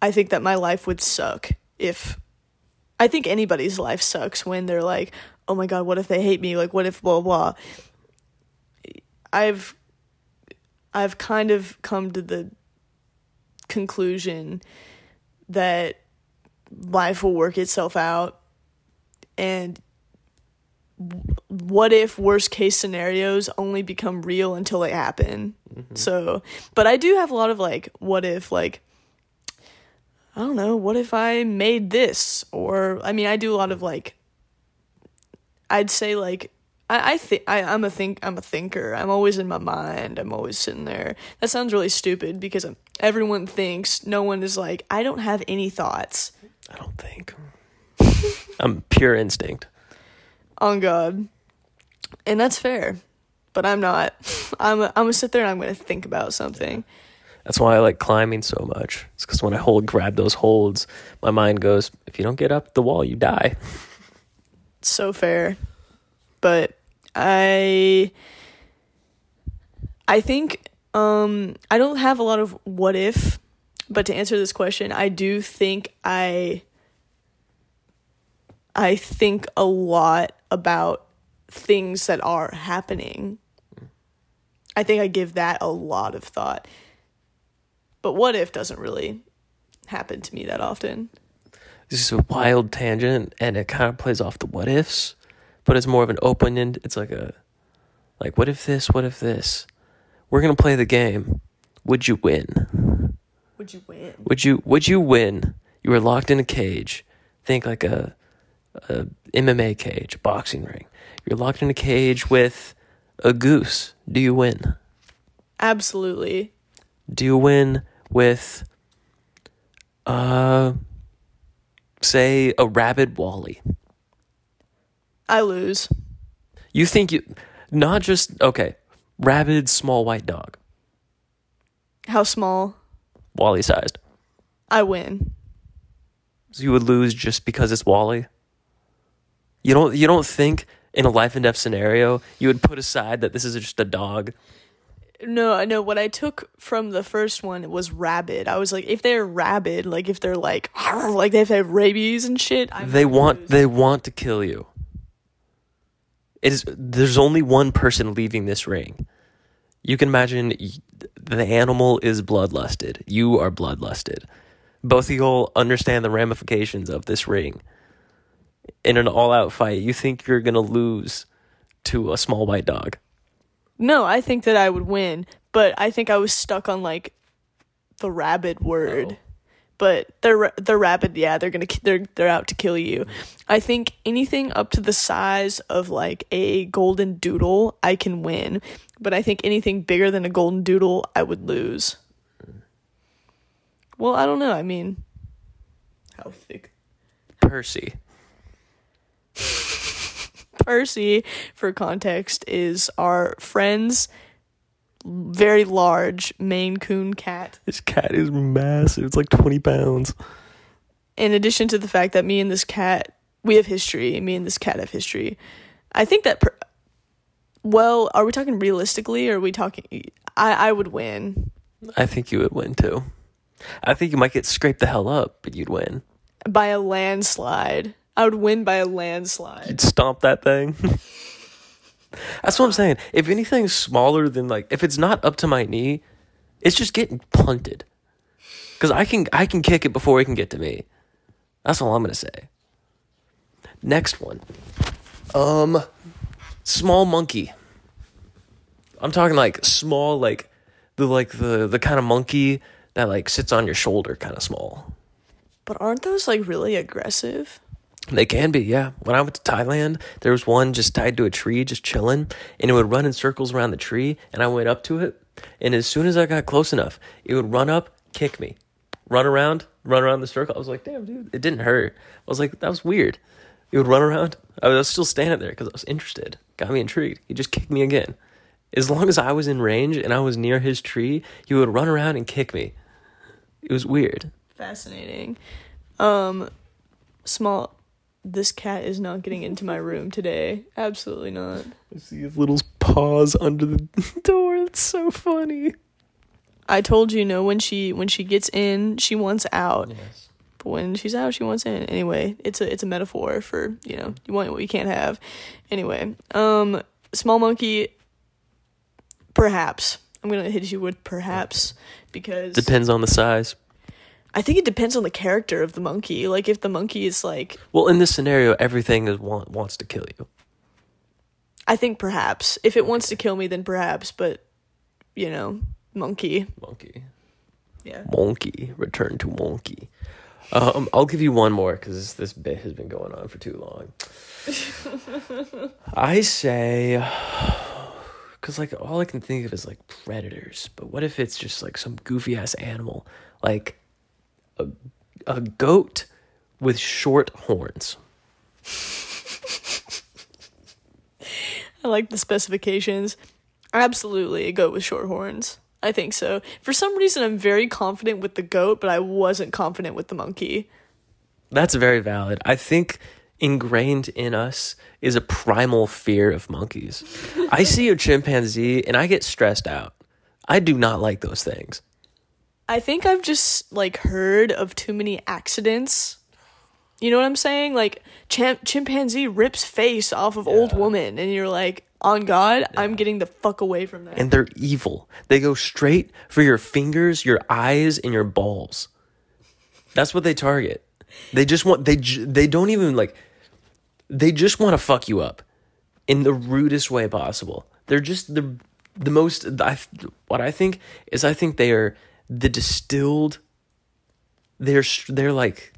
I think that my life would suck if I think anybody's life sucks when they're like, "Oh my god, what if they hate me? Like what if blah blah." I've I've kind of come to the conclusion that life will work itself out and what if worst case scenarios only become real until they happen mm-hmm. so but i do have a lot of like what if like i don't know what if i made this or i mean i do a lot of like i'd say like I, I think I, I'm a think I'm a thinker. I'm always in my mind. I'm always sitting there. That sounds really stupid because um, everyone thinks no one is like I don't have any thoughts. I don't think. I'm pure instinct. on God, and that's fair. But I'm not. I'm a, I'm gonna sit there and I'm gonna think about something. That's why I like climbing so much. It's because when I hold, grab those holds, my mind goes, if you don't get up the wall, you die. So fair. But I I think um I don't have a lot of what if, but to answer this question, I do think I I think a lot about things that are happening. I think I give that a lot of thought. But what if doesn't really happen to me that often. This is a wild tangent, and it kind of plays off the what ifs, but it's more of an open end. It's like a, like, what if this? What if this? We're gonna play the game. Would you win? Would you win? Would you? Would you win? You were locked in a cage. Think like a, a MMA cage, a boxing ring. You're locked in a cage with a goose. Do you win? Absolutely. Do you win with, uh, say a rabid Wally? I lose. You think you, not just okay, rabid small white dog, How small? Wally sized. I win. So you would lose just because it's Wally. You don't. You don't think in a life and death scenario you would put aside that this is just a dog. No, I know what I took from the first one was rabid. I was like, if they're rabid, like if they're like, like they have rabies and shit. I'm They want. lose. They want to kill you. It is. There's only one person leaving this ring. You can imagine the animal is bloodlusted. You are bloodlusted. Both of you'll understand the ramifications of this ring. In an all-out fight, you think you're gonna lose to a small white dog. No, I think that I would win, but I think I was stuck on like the rabid word. Oh. But they're ra- they're rabid, yeah. They're gonna they're they're out to kill you. Mm-hmm. I think anything up to the size of like a golden doodle, I can win. But I think anything bigger than a golden doodle, I would lose. Well, I don't know. I mean, how thick Percy. Percy, for context, is our friend's very large Maine Coon cat. This cat is massive. It's like 20 pounds. In addition to the fact that me and this cat, we have history. Me and this cat have history. I think that. Per- well, are we talking realistically, or are we talking? I I would win I think you would win too. I think you might get scraped the hell up, but you'd win. by a landslide. I would win by a landslide. You'd stomp that thing. That's what I'm saying. If anything's smaller than like, if it's not up to my knee, it's just getting punted. Cause I can I can kick it before it can get to me. That's all I'm gonna say. Next one, um, small monkey. I'm talking like small, like the like the the kind of monkey that like sits on your shoulder, kind of small. But aren't those like really aggressive? They can be, yeah. When I went to Thailand, there was one just tied to a tree, just chilling, and it would run in circles around the tree. And I went up to it, and as soon as I got close enough, it would run up, kick me, run around, run around the circle. I was like, damn, dude, it didn't hurt. I was like, that was weird. It would run around. I was still standing there because I was interested. Got me intrigued. He just kicked me again. As long as I was in range and I was near his tree, he would run around and kick me. It was weird. Fascinating. Um, small. This cat is not getting into my room today. Absolutely not. I see his little paws under the door. It's so funny. I told you, no, when she when she gets in, she wants out. Yes. But when she's out, she wants in. Anyway, it's a it's a metaphor for you know you want what you can't have. Anyway, um, small monkey. Perhaps I'm gonna hit you with perhaps because Depends on the size. I think it depends on the character of the monkey. Like if the monkey is like, Well, in this scenario, everything is want, wants to kill you. I think perhaps if it wants to kill me, then perhaps. But you know, monkey. Monkey. Yeah. Monkey. Return to monkey. Um, I'll give you one more because this bit has been going on for too long. I say, because like all I can think of is like predators. But what if it's just like some goofy ass animal, like a goat with short horns? I like the specifications. Absolutely, a goat with short horns. I think so. For some reason, I'm very confident with the goat, but I wasn't confident with the monkey. That's very valid. I think ingrained in us is a primal fear of monkeys. I see a chimpanzee and I get stressed out. I do not like those things. I think I've just like heard of too many accidents. You know what I'm saying? Like chim- chimpanzee rips face off of old woman, and you're like, on God, I'm getting the fuck away from that. And they're evil. They go straight for your fingers, your eyes, and your balls. That's what they target. They just want they j- they don't even like they just want to fuck you up in the rudest way possible. They're just the the most I what I think is I think they are the distilled they're they're like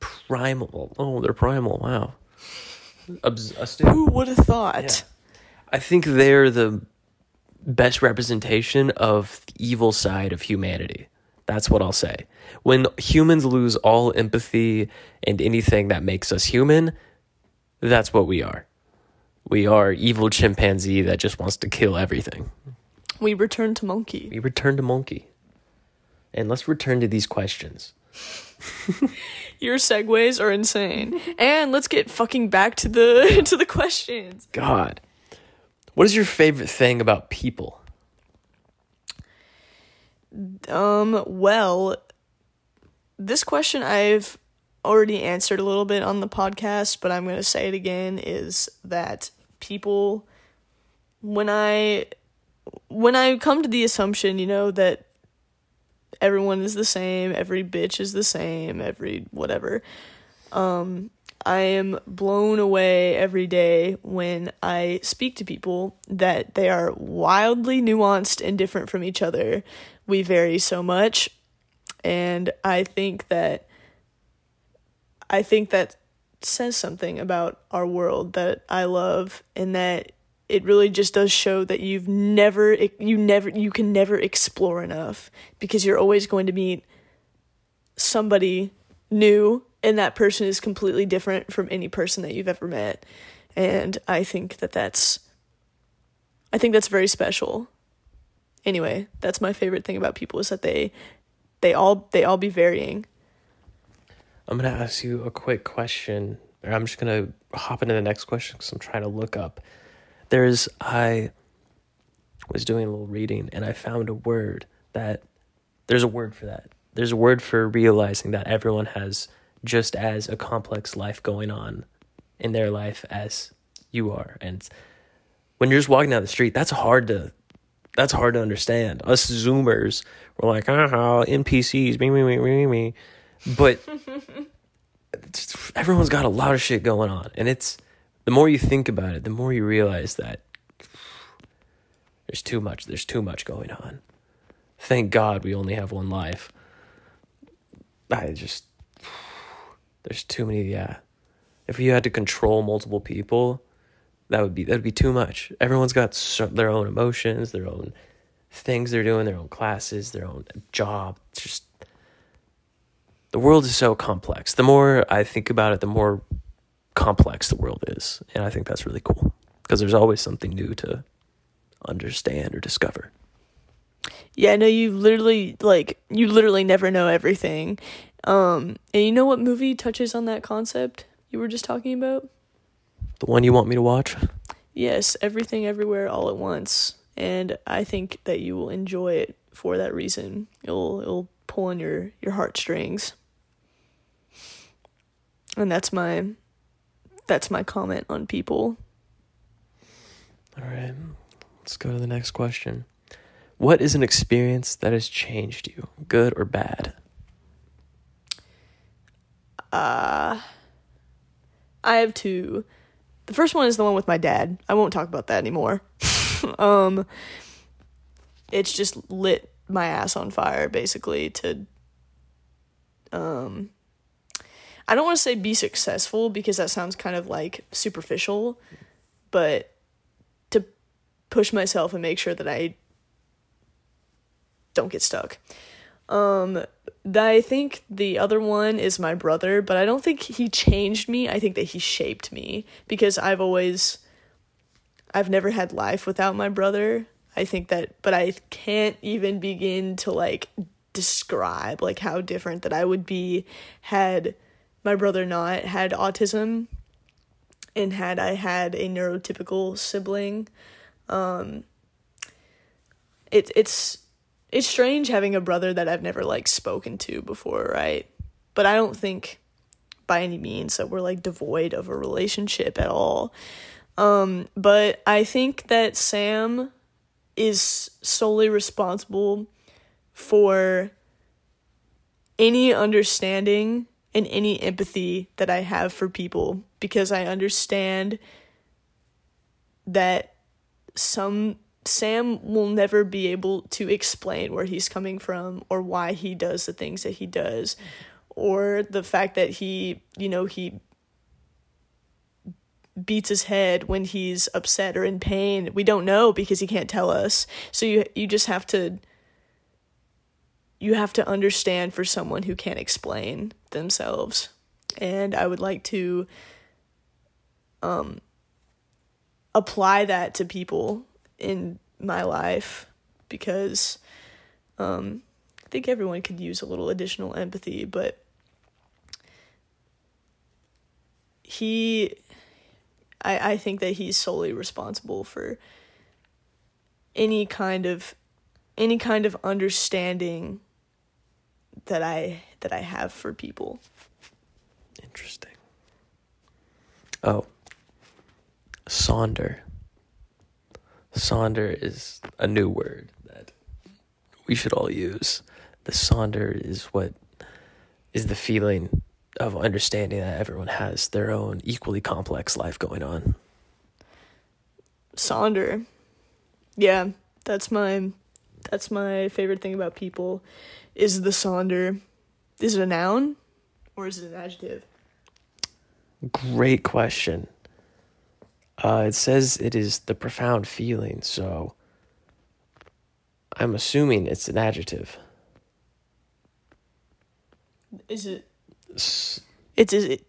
primal. Oh, they're primal. Wow. Obs- Who would have thought? Yeah. I think they're the best representation of the evil side of humanity. That's what I'll say. When humans lose all empathy and anything that makes us human, that's what we are. We are evil chimpanzee that just wants to kill everything. We return to monkey. We return to monkey. And let's return to these questions. Your segues are insane. and let's get fucking back to the to the questions. God. What is your favorite thing about people? Um, well, this question I've already answered a little bit on the podcast, but I'm going to say it again is that people when I when I come to the assumption, you know, that everyone is the same, every bitch is the same, every whatever. Um I am blown away every day when I speak to people that they are wildly nuanced and different from each other. We vary so much, and I think that I think that says something about our world that I love and that it really just does show that you've never you never you can never explore enough because you're always going to meet somebody new and that person is completely different from any person that you've ever met and i think that that's i think that's very special anyway that's my favorite thing about people is that they they all they all be varying I'm going to ask you a quick question. Or I'm just going to hop into the next question because I'm trying to look up. There's, I was doing a little reading and I found a word that, there's a word for that. There's a word for realizing that everyone has just as a complex life going on in their life as you are. And when you're just walking down the street, that's hard to that's hard to understand. Us Zoomers, we're like, ah, NPCs, me, me, me, me, me. But everyone's got a lot of shit going on. And it's the more you think about it, the more you realize that there's too much. There's too much going on. Thank God we only have one life. I just, there's too many, yeah. If you had to control multiple people, that would be that would be too much. Everyone's got their own emotions, their own things they're doing, their own classes, their own job. It's just the world is so complex. The more I think about it, the more complex the world is, and I think that's really cool because there's always something new to understand or discover. Yeah, no, you literally like you literally never know everything. Um, and you know what movie touches on that concept you were just talking about? The one you want me to watch? Yes, Everything Everywhere All at Once. And I think that you will enjoy it for that reason. It'll it'll pull on your your heartstrings. And that's my that's my comment on people. All right. Let's go to the next question. What is an experience that has changed you, good or bad? Uh I have two. The first one is the one with my dad. I won't talk about that anymore. um it's just lit my ass on fire basically to um I don't want to say be successful because that sounds kind of like superficial, but to push myself and make sure that I don't get stuck. Um I think the other one is my brother, but I don't think he changed me. I think that he shaped me because I've always I've never had life without my brother. I think that but I can't even begin to like describe like how different that I would be had my brother not had autism and had I had a neurotypical sibling. Um it it's it's strange having a brother that I've never like spoken to before, right? But I don't think by any means that we're like devoid of a relationship at all. Um, but I think that Sam is solely responsible for any understanding and any empathy that I have for people because I understand that some Sam will never be able to explain where he's coming from or why he does the things that he does or the fact that he, you know, he beats his head when he's upset or in pain. We don't know because he can't tell us. So you you just have to you have to understand for someone who can't explain themselves. And I would like to um apply that to people in my life because um, I think everyone could use a little additional empathy, but he I, I think that he's solely responsible for any kind of any kind of understanding that I that I have for people. Interesting. Oh. Sonder. Sonder is a new word that we should all use. The Sonder is what is the feeling of understanding that everyone has their own equally complex life going on. Sonder. Yeah, that's my that's my favorite thing about people is the Sonder. Is it a noun or is it an adjective? Great question. Uh, it says it is the profound feeling, so I'm assuming it's an adjective. Is it? S- It's is it?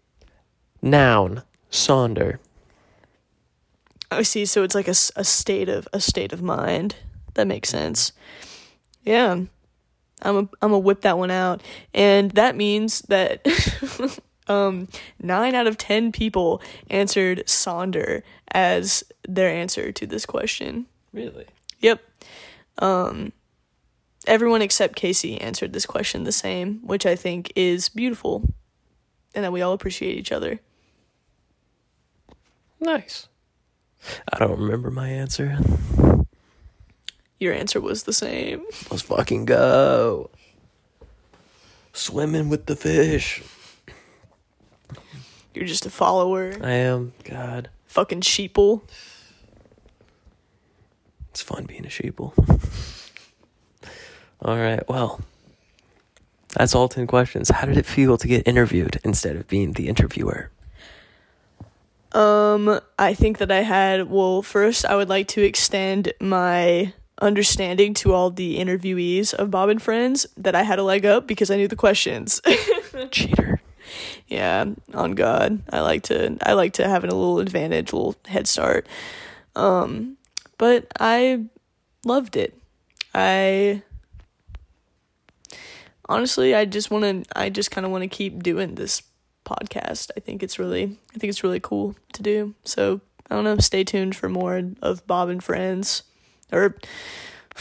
noun, sonder. I see. So it's like a, a state of a state of mind. That makes sense. Yeah, I'm a I'm gonna whip that one out, and that means that um nine out of ten people answered Sonder as their answer to this question. Really? Yep. Um, everyone except Casey answered this question the same, which I think is beautiful, and that we all appreciate each other. Nice. I don't remember my answer. Your answer was the same. Let's fucking go. Swimming with the fish. You're just a follower. I am. God. Fucking sheeple. It's fun being a sheeple. all right. Well, that's all 10 questions. How did it feel to get interviewed instead of being the interviewer? Um, I think that I had, well, first, I would like to extend my understanding to all the interviewees of Bob and Friends that I had a leg up because I knew the questions. Cheater. yeah, on God. I like to I like to have a little advantage, a little head start. Um, but I loved it. I honestly, I just want to I just kind of want to keep doing this podcast. I think it's really I think it's really cool to do. So, I don't know, stay tuned for more of Bob and Friends or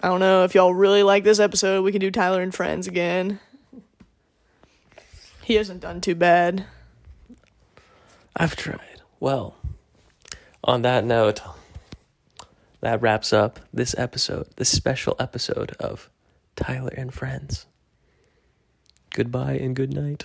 I don't know if y'all really like this episode, we can do Tyler and Friends again. He hasn't done too bad. I've tried. Well, on that note, that wraps up this episode, this special episode of Tyler and Friends. Goodbye and good night.